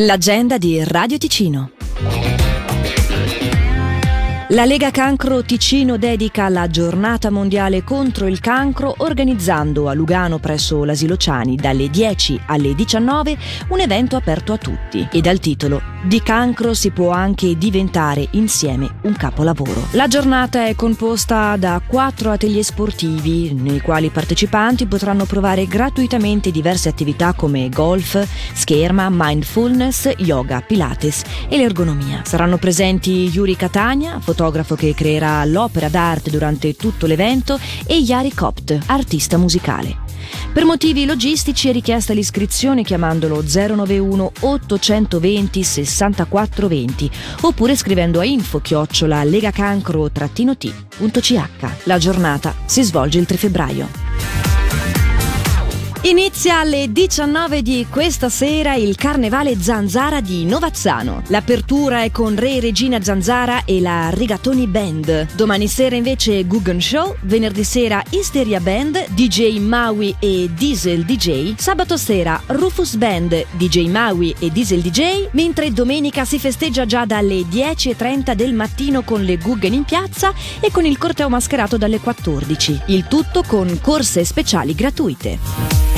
L'agenda di Radio Ticino. La Lega Cancro Ticino dedica la giornata mondiale contro il cancro organizzando a Lugano presso l'Asilo Ciani dalle 10 alle 19 un evento aperto a tutti e dal titolo Di cancro si può anche diventare insieme un capolavoro. La giornata è composta da quattro atelier sportivi nei quali i partecipanti potranno provare gratuitamente diverse attività come golf, scherma, mindfulness, yoga, pilates e l'ergonomia. Saranno presenti Yuri Catania, fotografo che creerà l'opera d'arte durante tutto l'evento, e Yari Kopt, artista musicale. Per motivi logistici è richiesta l'iscrizione chiamandolo 091 820 6420 oppure scrivendo a info chiocciola legacancro-t.ch. La giornata si svolge il 3 febbraio. Inizia alle 19 di questa sera il Carnevale Zanzara di Novazzano. L'apertura è con Re Regina Zanzara e la Rigatoni Band. Domani sera invece Guggen Show, venerdì sera Isteria Band, DJ Maui e Diesel DJ, sabato sera Rufus Band, DJ Maui e Diesel DJ, mentre domenica si festeggia già dalle 10.30 del mattino con le Guggen in piazza e con il corteo mascherato dalle 14. Il tutto con corse speciali gratuite.